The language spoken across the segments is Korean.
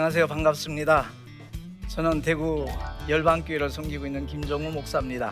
안녕하세요. 반갑습니다. 저는 대구 열방교회를 섬기고 있는 김정우 목사입니다.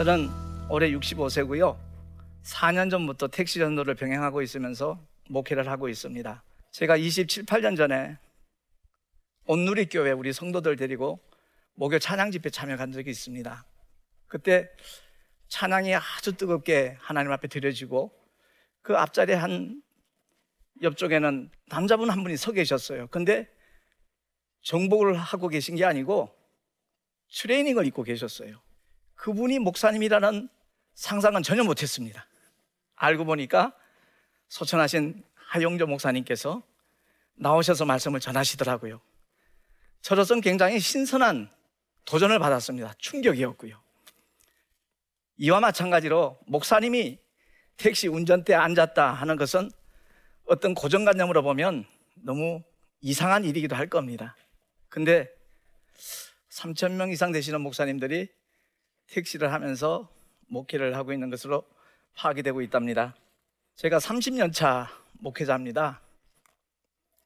저는 올해 65세고요. 4년 전부터 택시 전도를 병행하고 있으면서 목회를 하고 있습니다. 제가 27, 8년 전에 온누리 교회 우리 성도들 데리고 목요 찬양 집회 참여한 적이 있습니다. 그때 찬양이 아주 뜨겁게 하나님 앞에 드려지고 그 앞자리에 한 옆쪽에는 남자분 한 분이 서 계셨어요. 근데 정복을 하고 계신 게 아니고 트레이닝을 입고 계셨어요. 그분이 목사님이라는 상상은 전혀 못했습니다. 알고 보니까 소천하신 하용조 목사님께서 나오셔서 말씀을 전하시더라고요. 저로서는 굉장히 신선한 도전을 받았습니다. 충격이었고요. 이와 마찬가지로 목사님이 택시 운전대에 앉았다 하는 것은 어떤 고정관념으로 보면 너무 이상한 일이기도 할 겁니다. 근데 3천 명 이상 되시는 목사님들이 택시를 하면서 목회를 하고 있는 것으로 파악이 되고 있답니다. 제가 30년 차 목회자입니다.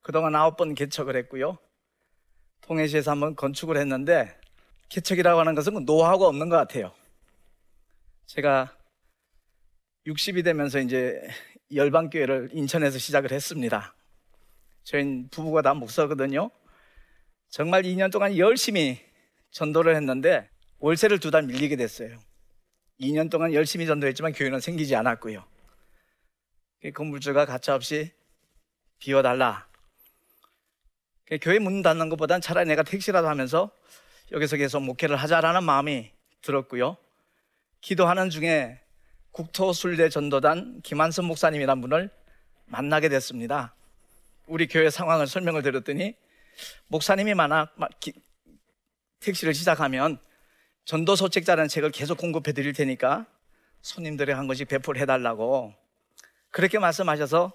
그동안 9번 개척을 했고요. 통해시에서 한번 건축을 했는데 개척이라고 하는 것은 노하우가 없는 것 같아요. 제가 60이 되면서 이제 열방교회를 인천에서 시작을 했습니다. 저희 부부가 다 목사거든요. 정말 2년 동안 열심히 전도를 했는데 월세를 두 달 밀리게 됐어요. 2년 동안 열심히 전도했지만 교회는 생기지 않았고요. 건물주가 가차없이 비워달라. 교회 문 닫는 것보단 차라리 내가 택시라도 하면서 여기서 계속 목회를 하자라는 마음이 들었고요. 기도하는 중에 국토순례 전도단 김한선 목사님이란 분을 만나게 됐습니다. 우리 교회 상황을 설명을 드렸더니 목사님이 만약 택시를 시작하면 전도 소책자라는 책을 계속 공급해 드릴 테니까 손님들이 한 권씩 배포를 해달라고 그렇게 말씀하셔서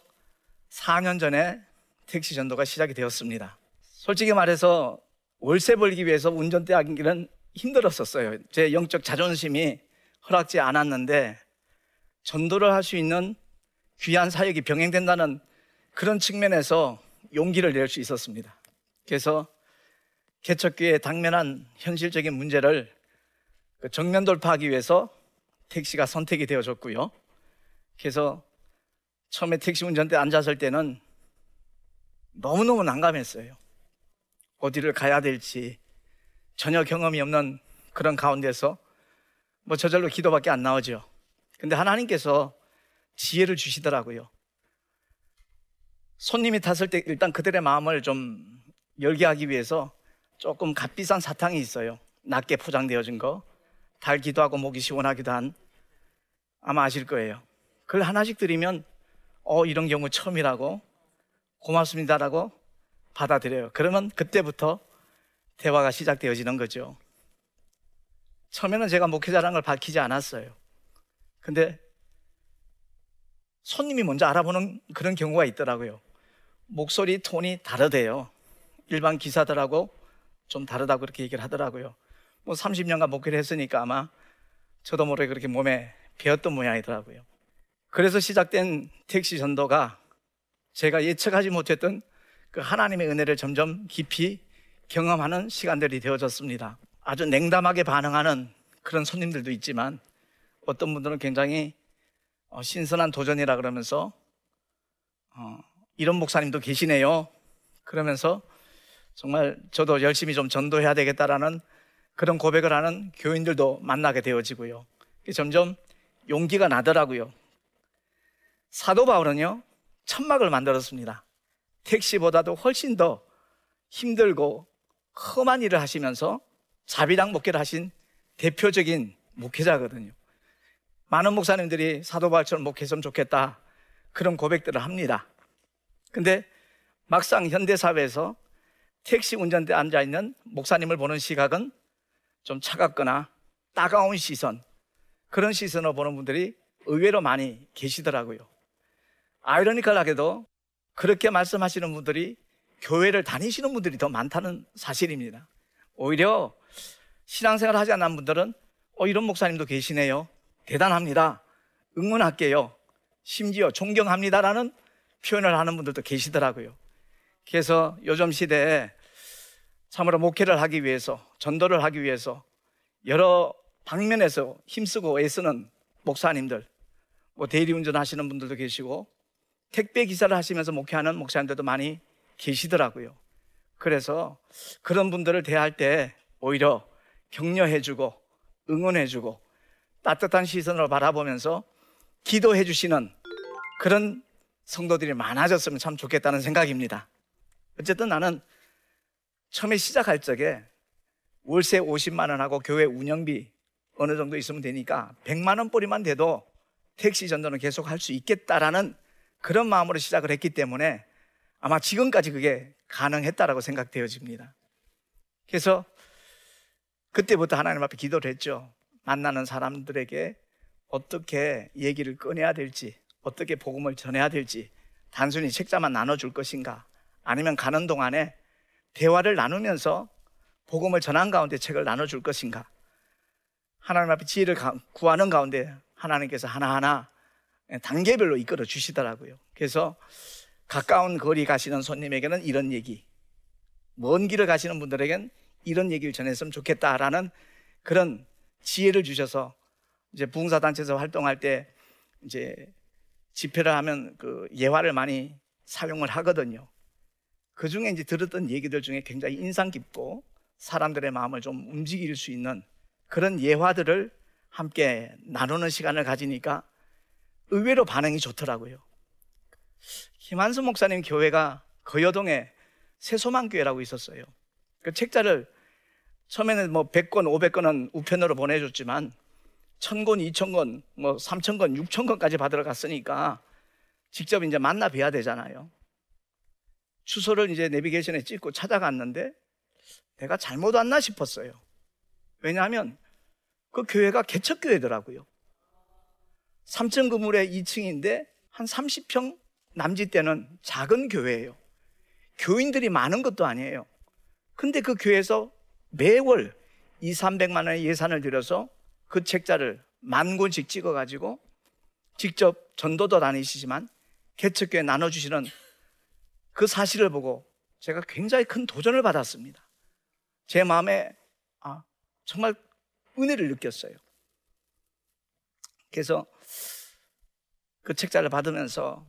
4년 전에 택시 전도가 시작이 되었습니다. 솔직히 말해서 월세 벌기 위해서 운전대 하기는 힘들었었어요. 제 영적 자존심이 허락지 않았는데 전도를 할 수 있는 귀한 사역이 병행된다는 그런 측면에서 용기를 낼 수 있었습니다. 그래서 개척교회에 당면한 현실적인 문제를 그 정면 돌파하기 위해서 택시가 선택이 되어졌고요. 그래서 처음에 택시 운전대 앉았을 때는 너무너무 난감했어요. 어디를 가야 될지 전혀 경험이 없는 그런 가운데서 뭐 저절로 기도밖에 안 나오죠. 근데 하나님께서 지혜를 주시더라고요. 손님이 탔을 때 일단 그들의 마음을 좀 열게 하기 위해서 조금 값비싼 사탕이 있어요. 낮게 포장되어진 거. 달기도 하고 목이 시원하기도 한 아마 아실 거예요. 그걸 하나씩 드리면 어 이런 경우 처음이라고 고맙습니다라고 받아들여요. 그러면 그때부터 대화가 시작되어지는 거죠. 처음에는 제가 목회자라는 걸 밝히지 않았어요. 근데 손님이 먼저 알아보는 그런 경우가 있더라고요. 목소리 톤이 다르대요. 일반 기사들하고 좀 다르다고 그렇게 얘기를 하더라고요. 뭐 30년간 목회를 했으니까 아마 저도 모르게 그렇게 몸에 배웠던 모양이더라고요. 그래서 시작된 택시 전도가 제가 예측하지 못했던 그 하나님의 은혜를 점점 깊이 경험하는 시간들이 되어졌습니다. 아주 냉담하게 반응하는 그런 손님들도 있지만 어떤 분들은 굉장히 어, 신선한 도전이라 그러면서 어, 이런 목사님도 계시네요. 그러면서 정말 저도 열심히 좀 전도해야 되겠다라는 그런 고백을 하는 교인들도 만나게 되어지고요. 점점 용기가 나더라고요. 사도 바울은요, 천막을 만들었습니다. 택시보다도 훨씬 더 힘들고 험한 일을 하시면서 자비당 목회를 하신 대표적인 목회자거든요. 많은 목사님들이 사도 바울처럼 목회했으면 좋겠다. 그런 고백들을 합니다. 근데 막상 현대사회에서 택시 운전대에 앉아있는 목사님을 보는 시각은 좀 차갑거나 따가운 시선, 그런 시선으로 보는 분들이 의외로 많이 계시더라고요. 아이러니컬하게도 그렇게 말씀하시는 분들이 교회를 다니시는 분들이 더 많다는 사실입니다. 오히려 신앙생활 하지 않는 분들은 어, 이런 목사님도 계시네요. 대단합니다. 응원할게요. 심지어 존경합니다라는 표현을 하는 분들도 계시더라고요. 그래서 요즘 시대에 참으로 목회를 하기 위해서, 전도를 하기 위해서 여러 방면에서 힘쓰고 애쓰는 목사님들, 뭐 대리운전 하시는 분들도 계시고 택배 기사를 하시면서 목회하는 목사님들도 많이 계시더라고요. 그래서 그런 분들을 대할 때 오히려 격려해주고 응원해주고 따뜻한 시선으로 바라보면서 기도해주시는 그런 성도들이 많아졌으면 참 좋겠다는 생각입니다. 어쨌든 나는 처음에 시작할 적에 월세 50만 원하고 교회 운영비 어느 정도 있으면 되니까 100만 원 뿌리만 돼도 택시 전도는 계속 할 수 있겠다라는 그런 마음으로 시작을 했기 때문에 아마 지금까지 그게 가능했다라고 생각되어집니다. 그래서 그때부터 하나님 앞에 기도를 했죠. 만나는 사람들에게 어떻게 얘기를 꺼내야 될지, 어떻게 복음을 전해야 될지, 단순히 책자만 나눠줄 것인가, 아니면 가는 동안에 대화를 나누면서 복음을 전한 가운데 책을 나눠줄 것인가, 하나님 앞에 지혜를 구하는 가운데 하나님께서 하나하나 단계별로 이끌어 주시더라고요. 그래서 가까운 거리 가시는 손님에게는 이런 얘기, 먼 길을 가시는 분들에겐 이런 얘기를 전했으면 좋겠다라는 그런 지혜를 주셔서 이제 부흥사단체에서 활동할 때 이제 집회를 하면 그 예화를 많이 사용을 하거든요. 그 중에 이제 들었던 얘기들 중에 굉장히 인상 깊고 사람들의 마음을 좀 움직일 수 있는 그런 예화들을 함께 나누는 시간을 가지니까 의외로 반응이 좋더라고요. 김한수 목사님 교회가 거여동에 새소망교회라고 있었어요. 그 책자를 처음에는 뭐 100권, 500권은 우편으로 보내줬지만 1000권, 2000권, 뭐 3000권, 6000권까지 받으러 갔으니까 직접 이제 만나 뵈야 되잖아요. 주소를 이제 내비게이션에 찍고 찾아갔는데 내가 잘못 왔나 싶었어요. 왜냐하면 그 교회가 개척교회더라고요. 3층 건물에 2층인데 한 30평 남짓 되는 작은 교회예요. 교인들이 많은 것도 아니에요. 근데 그 교회에서 매월 2, 300만 원의 예산을 들여서 그 책자를 만 권씩 찍어가지고 직접 전도도 다니시지만 개척교회 나눠주시는 그 사실을 보고 제가 굉장히 큰 도전을 받았습니다. 제 마음에 아, 정말 은혜를 느꼈어요. 그래서 그 책자를 받으면서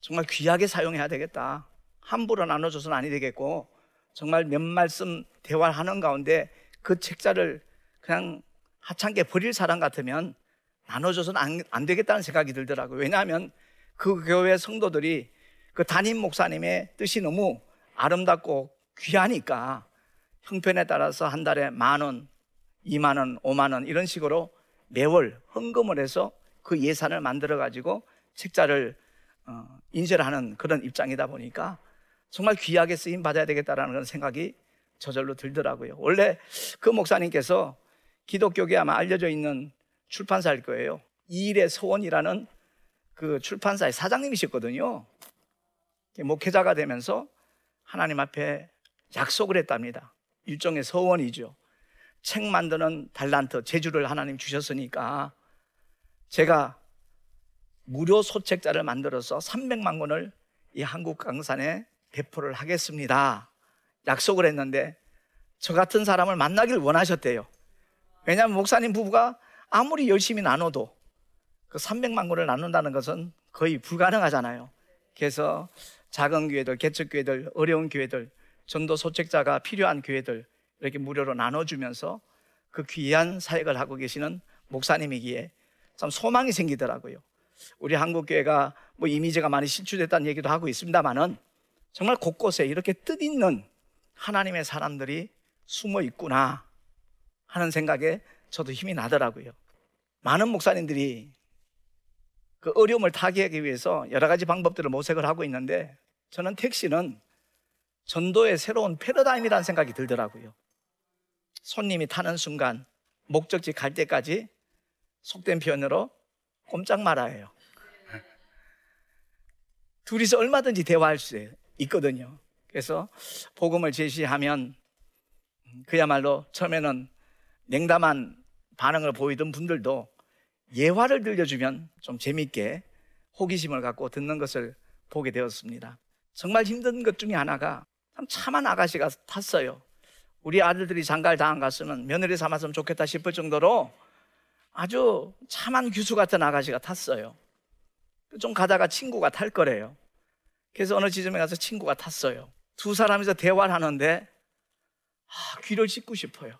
정말 귀하게 사용해야 되겠다. 함부로 나눠줘서는 아니 되겠고 정말 몇 말씀 대화하는 가운데 그 책자를 그냥 하찮게 버릴 사람 같으면 나눠줘서는 안, 안 되겠다는 생각이 들더라고요. 왜냐하면 그 교회 성도들이 그 담임 목사님의 뜻이 너무 아름답고 귀하니까 형편에 따라서 한 달에 만 원, 2만 원, 5만 원 이런 식으로 매월 헌금을 해서 그 예산을 만들어 가지고 책자를 어, 인쇄를 하는 그런 입장이다 보니까 정말 귀하게 쓰임 받아야 되겠다라는 그런 생각이 저절로 들더라고요. 원래 그 목사님께서 기독교계 아마 알려져 있는 출판사일 거예요. 이일의 서원이라는 그 출판사의 사장님이셨거든요. 목회자가 되면서 하나님 앞에 약속을 했답니다. 일종의 서원이죠. 책 만드는 달란트, 재주를 하나님 주셨으니까 제가 무료 소책자를 만들어서 300만 권을 이 한국 강산에 배포를 하겠습니다. 약속을 했는데 저 같은 사람을 만나길 원하셨대요. 왜냐하면 목사님 부부가 아무리 열심히 나눠도 그 300만 권을 나눈다는 것은 거의 불가능하잖아요. 그래서 작은 교회들, 개척 교회들, 어려운 교회들, 전도 소책자가 필요한 교회들 이렇게 무료로 나눠주면서 그 귀한 사역을 하고 계시는 목사님이기에 참 소망이 생기더라고요. 우리 한국 교회가 뭐 이미지가 많이 실추됐다는 얘기도 하고 있습니다만은 정말 곳곳에 이렇게 뜻있는 하나님의 사람들이 숨어 있구나 하는 생각에 저도 힘이 나더라고요. 많은 목사님들이 그 어려움을 타개하기 위해서 여러 가지 방법들을 모색을 하고 있는데 저는 택시는 전도의 새로운 패러다임이라는 생각이 들더라고요. 손님이 타는 순간 목적지 갈 때까지 속된 표현으로 꼼짝 말아요. 둘이서 얼마든지 대화할 수 있거든요. 그래서 복음을 제시하면 그야말로 처음에는 냉담한 반응을 보이던 분들도 예화를 들려주면 좀 재밌게 호기심을 갖고 듣는 것을 보게 되었습니다. 정말 힘든 것 중에 하나가 참 참한 아가씨가 탔어요. 우리 아들들이 장가를 다 안 갔으면 며느리 삼았으면 좋겠다 싶을 정도로 아주 참한 규수 같은 아가씨가 탔어요. 좀 가다가 친구가 탈 거래요. 그래서 어느 지점에 가서 친구가 탔어요. 두 사람이서 대화를 하는데 아, 귀를 찢고 싶어요.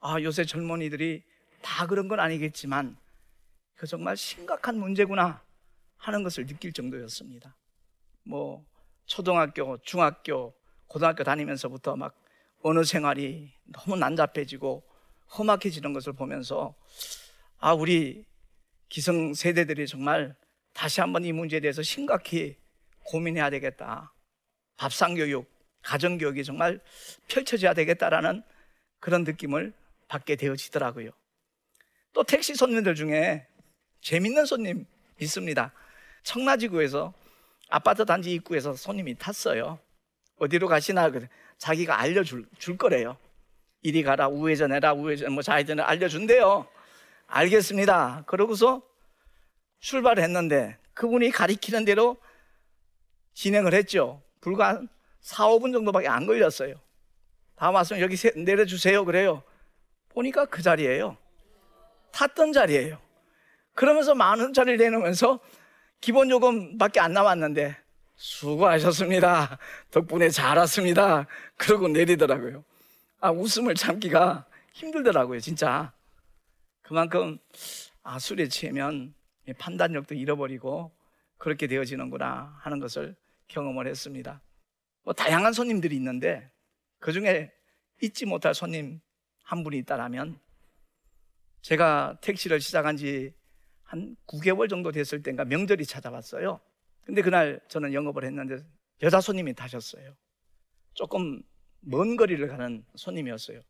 아, 요새 젊은이들이 다 그런 건 아니겠지만 그 정말 심각한 문제구나 하는 것을 느낄 정도였습니다. 뭐 초등학교, 중학교, 고등학교 다니면서부터 막 언어 생활이 너무 난잡해지고 험악해지는 것을 보면서 아 우리 기성 세대들이 정말 다시 한번 이 문제에 대해서 심각히 고민해야 되겠다. 밥상 교육, 가정 교육이 정말 펼쳐져야 되겠다라는 그런 느낌을 받게 되어지더라고요. 또 택시 손님들 중에 재밌는 손님 있습니다. 청라지구에서 아파트 단지 입구에서 손님이 탔어요. 어디로 가시나? 자기가 알려줄 줄 거래요. 이리 가라, 우회전 해라, 우회전, 뭐 좌회전을 알려준대요. 알겠습니다. 그러고서 출발을 했는데 그분이 가리키는 대로 진행을 했죠. 불과 한 4, 5분 정도밖에 안 걸렸어요. 다음 왔으면 여기 내려주세요. 그래요. 보니까 그 자리예요. 탔던 자리예요. 그러면서 만 원짜리를 내놓으면서 기본 요금밖에 안 남았는데 수고하셨습니다. 덕분에 잘 왔습니다. 그러고 내리더라고요. 아, 웃음을 참기가 힘들더라고요, 진짜. 그만큼, 아, 술에 취하면 판단력도 잃어버리고 그렇게 되어지는구나 하는 것을 경험을 했습니다. 뭐, 다양한 손님들이 있는데 그 중에 잊지 못할 손님 한 분이 있다라면 제가 택시를 시작한 지 한 9개월 정도 됐을 때인가 명절이 찾아왔어요. 근데 그날 저는 영업을 했는데 여자 손님이 타셨어요. 조금 먼 거리를 가는 손님이었어요.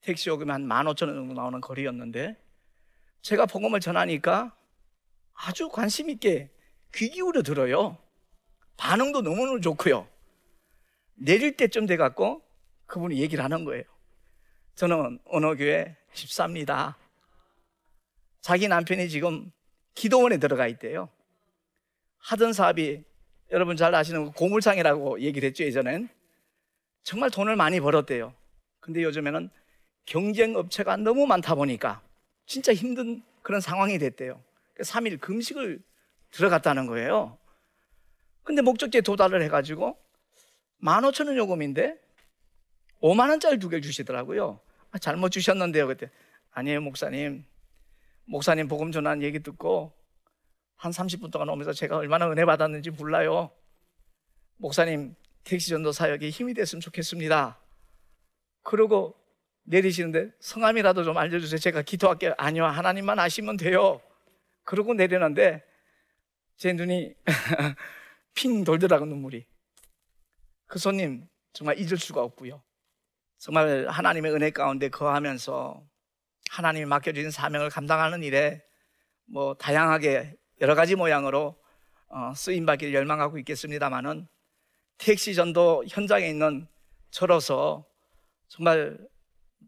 택시 요금이 한 15,000원 정도 나오는 거리였는데 제가 복음을 전하니까 아주 관심 있게 귀 기울여 들어요. 반응도 너무너무 좋고요. 내릴 때쯤 돼 갖고 그분이 얘기를 하는 거예요. 저는 어느 교회 집사입니다. 자기 남편이 지금 기도원에 들어가 있대요. 하던 사업이 여러분 잘 아시는 고물상이라고 얘기를 했죠, 예전엔. 정말 돈을 많이 벌었대요. 근데 요즘에는 경쟁 업체가 너무 많다 보니까 진짜 힘든 그런 상황이 됐대요. 3일 금식을 들어갔다는 거예요. 근데 목적지에 도달을 해가지고 15,000원 요금인데 5만원짜리 두 개 주시더라고요. 아, 잘못 주셨는데요. 그때. 아니에요, 목사님. 목사님 복음 전하는 얘기 듣고 한 30분 동안 오면서 제가 얼마나 은혜 받았는지 몰라요. 목사님 택시 전도 사역에 힘이 됐으면 좋겠습니다. 그러고 내리시는데 성함이라도 좀 알려주세요. 제가 기도할게요. 아니요, 하나님만 아시면 돼요. 그러고 내리는데 제 눈이 핑 돌더라고 눈물이. 그 손님 정말 잊을 수가 없고요. 정말 하나님의 은혜 가운데 거하면서 하나님이 맡겨주신 사명을 감당하는 일에 뭐 다양하게 여러 가지 모양으로 어, 쓰임 받기를 열망하고 있겠습니다만은 택시 전도 현장에 있는 저로서 정말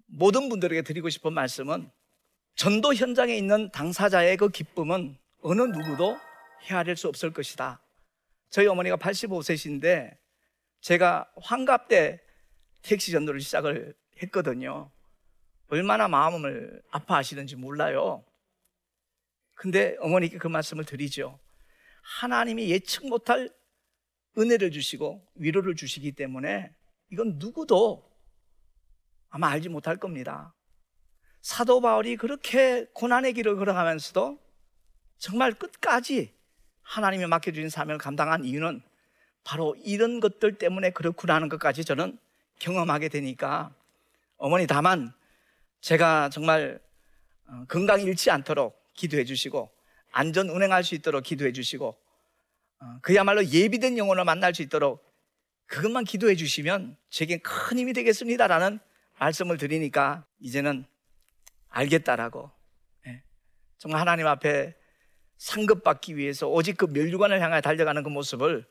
모든 분들에게 드리고 싶은 말씀은 전도 현장에 있는 당사자의 그 기쁨은 어느 누구도 헤아릴 수 없을 것이다. 저희 어머니가 85세신데 제가 환갑 때 택시 전도를 시작을 했거든요. 얼마나 마음을 아파하시는지 몰라요. 근데 어머니께 그 말씀을 드리죠. 하나님이 예측 못할 은혜를 주시고 위로를 주시기 때문에 이건 누구도 아마 알지 못할 겁니다. 사도 바울이 그렇게 고난의 길을 걸어가면서도 정말 끝까지 하나님이 맡겨주신 사명을 감당한 이유는 바로 이런 것들 때문에 그렇구나 하는 것까지 저는 경험하게 되니까 어머니 다만 제가 정말 어, 건강이 잃지 않도록 기도해 주시고 안전 운행할 수 있도록 기도해 주시고 어, 그야말로 예비된 영혼을 만날 수 있도록 그것만 기도해 주시면 제게 큰 힘이 되겠습니다라는 말씀을 드리니까 이제는 알겠다라고 예. 정말 하나님 앞에 상급 받기 위해서 오직 그 멸류관을 향해 달려가는 그 모습을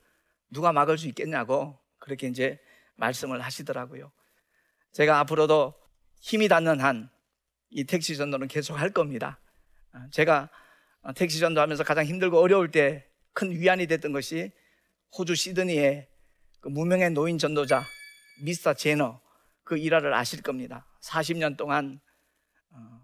누가 막을 수 있겠냐고 그렇게 이제 말씀을 하시더라고요. 제가 앞으로도 힘이 닿는 한 이 택시 전도는 계속 할 겁니다. 아, 제가 택시 전도하면서 가장 힘들고 어려울 때 큰 위안이 됐던 것이 호주 시드니의 그 무명의 노인 전도자 미스터 제너 그 일화를 아실 겁니다. 40년 동안 어,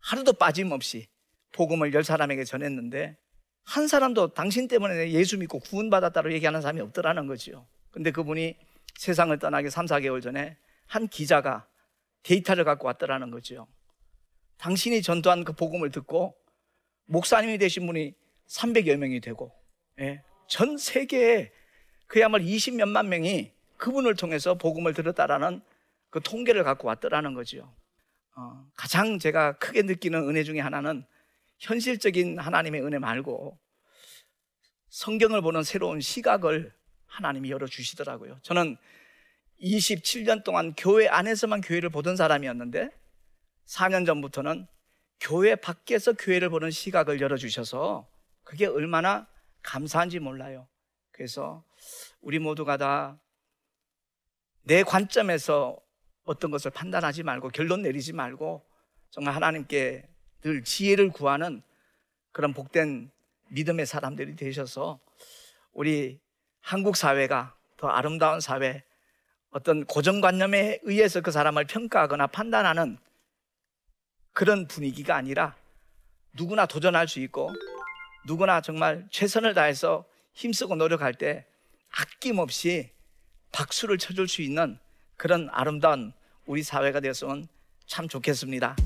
하루도 빠짐없이 복음을 열 사람에게 전했는데 한 사람도 당신 때문에 예수 믿고 구원받았다고 얘기하는 사람이 없더라는 거죠. 근데 그분이 세상을 떠나기 3, 4개월 전에 한 기자가 데이터를 갖고 왔더라는 거죠. 당신이 전도한 그 복음을 듣고 목사님이 되신 분이 300여 명이 되고 예, 전 세계에 그야말로 20몇만 명이 그분을 통해서 복음을 들었다라는 그 통계를 갖고 왔더라는 거죠. 어, 가장 제가 크게 느끼는 은혜 중에 하나는 현실적인 하나님의 은혜 말고 성경을 보는 새로운 시각을 하나님이 열어주시더라고요. 저는 27년 동안 교회 안에서만 교회를 보던 사람이었는데 4년 전부터는 교회 밖에서 교회를 보는 시각을 열어주셔서 그게 얼마나 감사한지 몰라요. 그래서 우리 모두가 다 내 관점에서 어떤 것을 판단하지 말고 결론 내리지 말고 정말 하나님께 늘 지혜를 구하는 그런 복된 믿음의 사람들이 되셔서 우리 한국 사회가 더 아름다운 사회, 어떤 고정관념에 의해서 그 사람을 평가하거나 판단하는 그런 분위기가 아니라 누구나 도전할 수 있고 누구나 정말 최선을 다해서 힘쓰고 노력할 때 아낌없이 박수를 쳐줄 수 있는 그런 아름다운 우리 사회가 되었으면 참 좋겠습니다.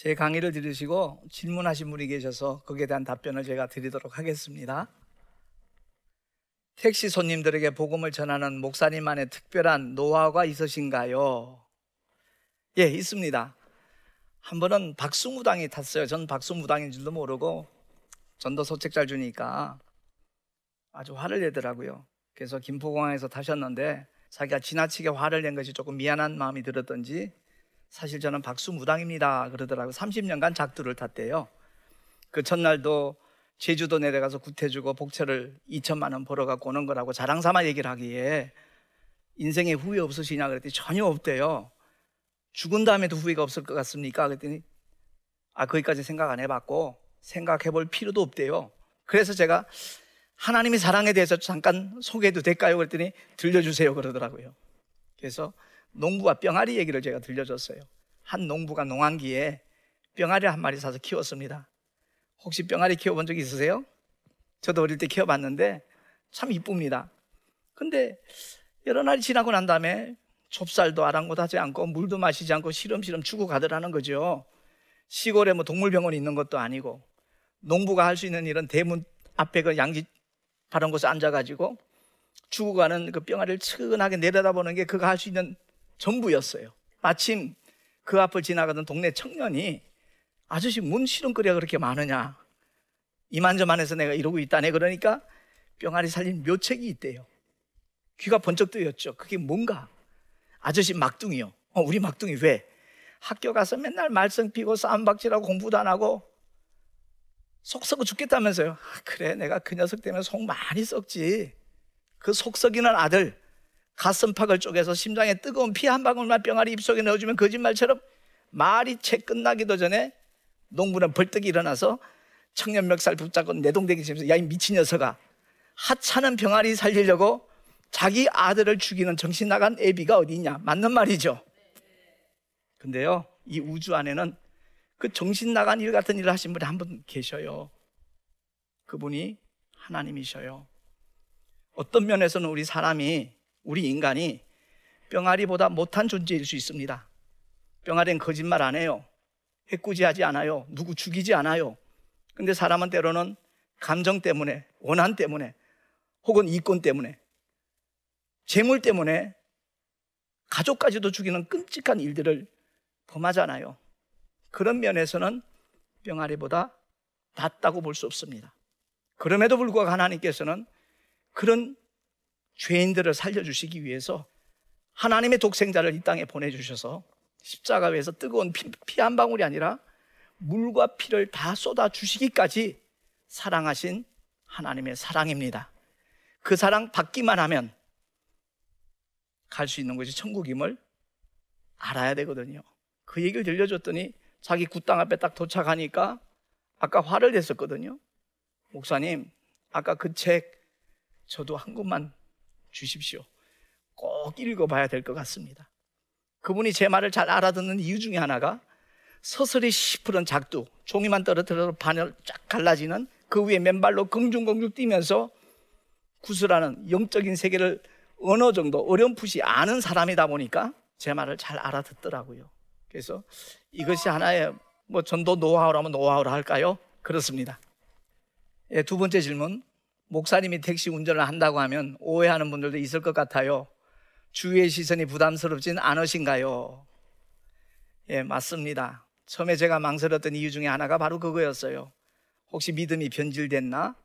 제 강의를 들으시고 질문하신 분이 계셔서 거기에 대한 답변을 제가 드리도록 하겠습니다. 택시 손님들에게 복음을 전하는 목사님만의 특별한 노하우가 있으신가요? 예, 있습니다. 한 번은 박수무당이 탔어요. 전 박수무당인 줄도 모르고 전도 소책 잘 주니까 아주 화를 내더라고요. 그래서 김포공항에서 타셨는데 자기가 지나치게 화를 낸 것이 조금 미안한 마음이 들었던지 사실 저는 박수 무당입니다. 그러더라고요. 30년간 작두를 탔대요. 그 첫날도 제주도 내려가서 구태주고 복채를 2천만 원 벌어 갖고 오는 거라고 자랑 삼아 얘기를 하기에 인생에 후회 없으시냐 그랬더니 전혀 없대요. 죽은 다음에도 후회가 없을 것 같습니까? 그랬더니 아, 거기까지 생각 안 해봤고 생각해 볼 필요도 없대요. 그래서 제가 하나님의 사랑에 대해서 잠깐 소개해도 될까요? 그랬더니 들려주세요. 그러더라고요. 그래서 농부와 뿅아리 얘기를 제가 들려줬어요. 한 농부가 농한기에 뿅아리 한 마리 사서 키웠습니다. 혹시 뿅아리 키워본 적 있으세요? 저도 어릴 때 키워봤는데 참 이쁩니다. 근데 여러 날이 지나고 난 다음에 좁쌀도 아랑곳하지 않고 물도 마시지 않고 시름시름 죽어 가더라는 거죠. 시골에 뭐 동물병원이 있는 것도 아니고 농부가 할 수 있는 일은 대문 앞에 그 양지 바른 곳에 앉아가지고 죽어가는 그 뿅아리를 측은하게 내려다보는 게 그가 할 수 있는 전부였어요. 마침 그 앞을 지나가던 동네 청년이 아저씨 뭔 시름거리가 그렇게 많으냐. 이만저만해서 내가 이러고 있다네. 그러니까 뿅아리 살린 묘책이 있대요. 귀가 번쩍 뜨였죠. 그게 뭔가? 아저씨 막둥이요. 어, 우리 막둥이 왜? 학교 가서 맨날 말썽 피고 싸움박질하고 공부도 안 하고 속 썩어 죽겠다면서요. 아, 그래, 내가 그 녀석 때문에 속 많이 썩지. 그 속 썩이는 아들, 가슴팍을 쪼개서 심장에 뜨거운 피 한 방울만 병아리 입속에 넣어주면 거짓말처럼 말이 채 끝나기도 전에 농부는 벌떡 일어나서 청년 멱살 붙잡고 내동댕이 치면서 야 이 미친 녀석아. 하찮은 병아리 살리려고 자기 아들을 죽이는 정신 나간 애비가 어디 있냐? 맞는 말이죠. 근데요 이 우주 안에는 그 정신 나간 일 같은 일을 하신 분이 한 분 계셔요. 그분이 하나님이셔요. 어떤 면에서는 우리 사람이 우리 인간이 병아리보다 못한 존재일 수 있습니다 병아리는 거짓말 안 해요 해꾸지하지 않아요 누구 죽이지 않아요 근데 사람은 때로는 감정 때문에, 원한 때문에, 혹은 이권 때문에, 재물 때문에 가족까지도 죽이는 끔찍한 일들을 범하잖아요. 그런 면에서는 병아리보다 낫다고 볼 수 없습니다. 그럼에도 불구하고 하나님께서는 그런 죄인들을 살려주시기 위해서 하나님의 독생자를 이 땅에 보내주셔서 십자가 위에서 뜨거운 피 한 방울이 아니라 물과 피를 다 쏟아 주시기까지 사랑하신 하나님의 사랑입니다. 그 사랑 받기만 하면 갈 수 있는 것이 천국임을 알아야 되거든요. 그 얘기를 들려줬더니 자기 굿땅 앞에 딱 도착하니까 아까 화를 냈었거든요. 목사님, 아까 그 책 저도 한 권만 주십시오. 꼭 읽어봐야 될 것 같습니다. 그분이 제 말을 잘 알아듣는 이유 중에 하나가 서서히 시푸른 작두, 종이만 떨어뜨려도 반을 쫙 갈라지는 그 위에 맨발로 긍중긍중 뛰면서 구슬하는 영적인 세계를 어느 정도 어렴풋이 아는 사람이다 보니까 제 말을 잘 알아듣더라고요. 그래서 이것이 하나의 뭐 전도 노하우라면 노하우라 할까요? 그렇습니다. 예, 두 번째 질문. 목사님이 택시 운전을 한다고 하면 오해하는 분들도 있을 것 같아요. 주위의 시선이 부담스럽진 않으신가요? 예, 맞습니다. 처음에 제가 망설였던 이유 중에 하나가 바로 그거였어요. 혹시 믿음이 변질됐나?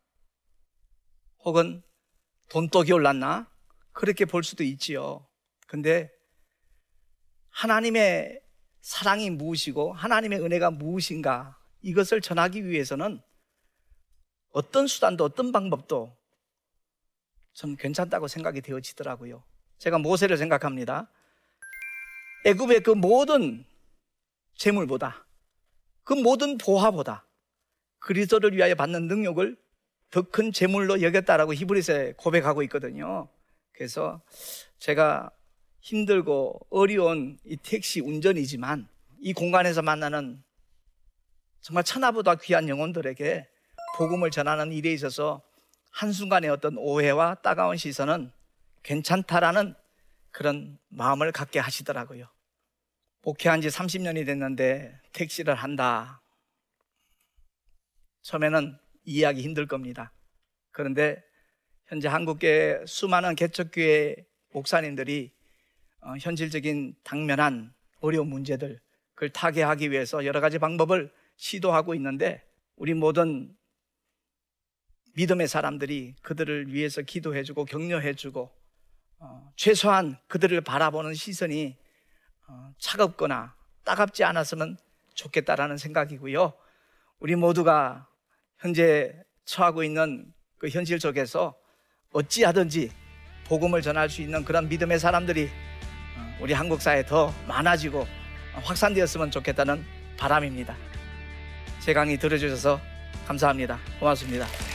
혹은 돈독이 올랐나? 그렇게 볼 수도 있지요. 근데 하나님의 사랑이 무엇이고 하나님의 은혜가 무엇인가 이것을 전하기 위해서는 어떤 수단도 어떤 방법도 좀 괜찮다고 생각이 되어지더라고요. 제가 모세를 생각합니다. 애굽의 그 모든 재물보다 그 모든 보화보다 그리스도를 위하여 받는 능력을 더 큰 재물로 여겼다라고 히브리서에 고백하고 있거든요. 그래서 제가 힘들고 어려운 이 택시 운전이지만 이 공간에서 만나는 정말 천하보다 귀한 영혼들에게 복음을 전하는 일에 있어서 한순간의 어떤 오해와 따가운 시선은 괜찮다라는 그런 마음을 갖게 하시더라고요. 목회한 지 30년이 됐는데 택시를 한다. 처음에는 이해하기 힘들 겁니다. 그런데 현재 한국계 수많은 개척교회 목사님들이 어, 현실적인 당면한 어려운 문제들 그걸 타개하기 위해서 여러 가지 방법을 시도하고 있는데 우리 모든 믿음의 사람들이 그들을 위해서 기도해주고 격려해주고 어, 최소한 그들을 바라보는 시선이 어, 차갑거나 따갑지 않았으면 좋겠다라는 생각이고요. 우리 모두가 현재 처하고 있는 그 현실 속에서 어찌하든지 복음을 전할 수 있는 그런 믿음의 사람들이 어, 우리 한국 사회에 더 많아지고 확산되었으면 좋겠다는 바람입니다. 제 강의 들어주셔서 감사합니다. 고맙습니다.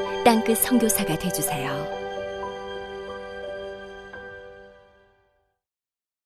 땅끝 성교사가 되주세요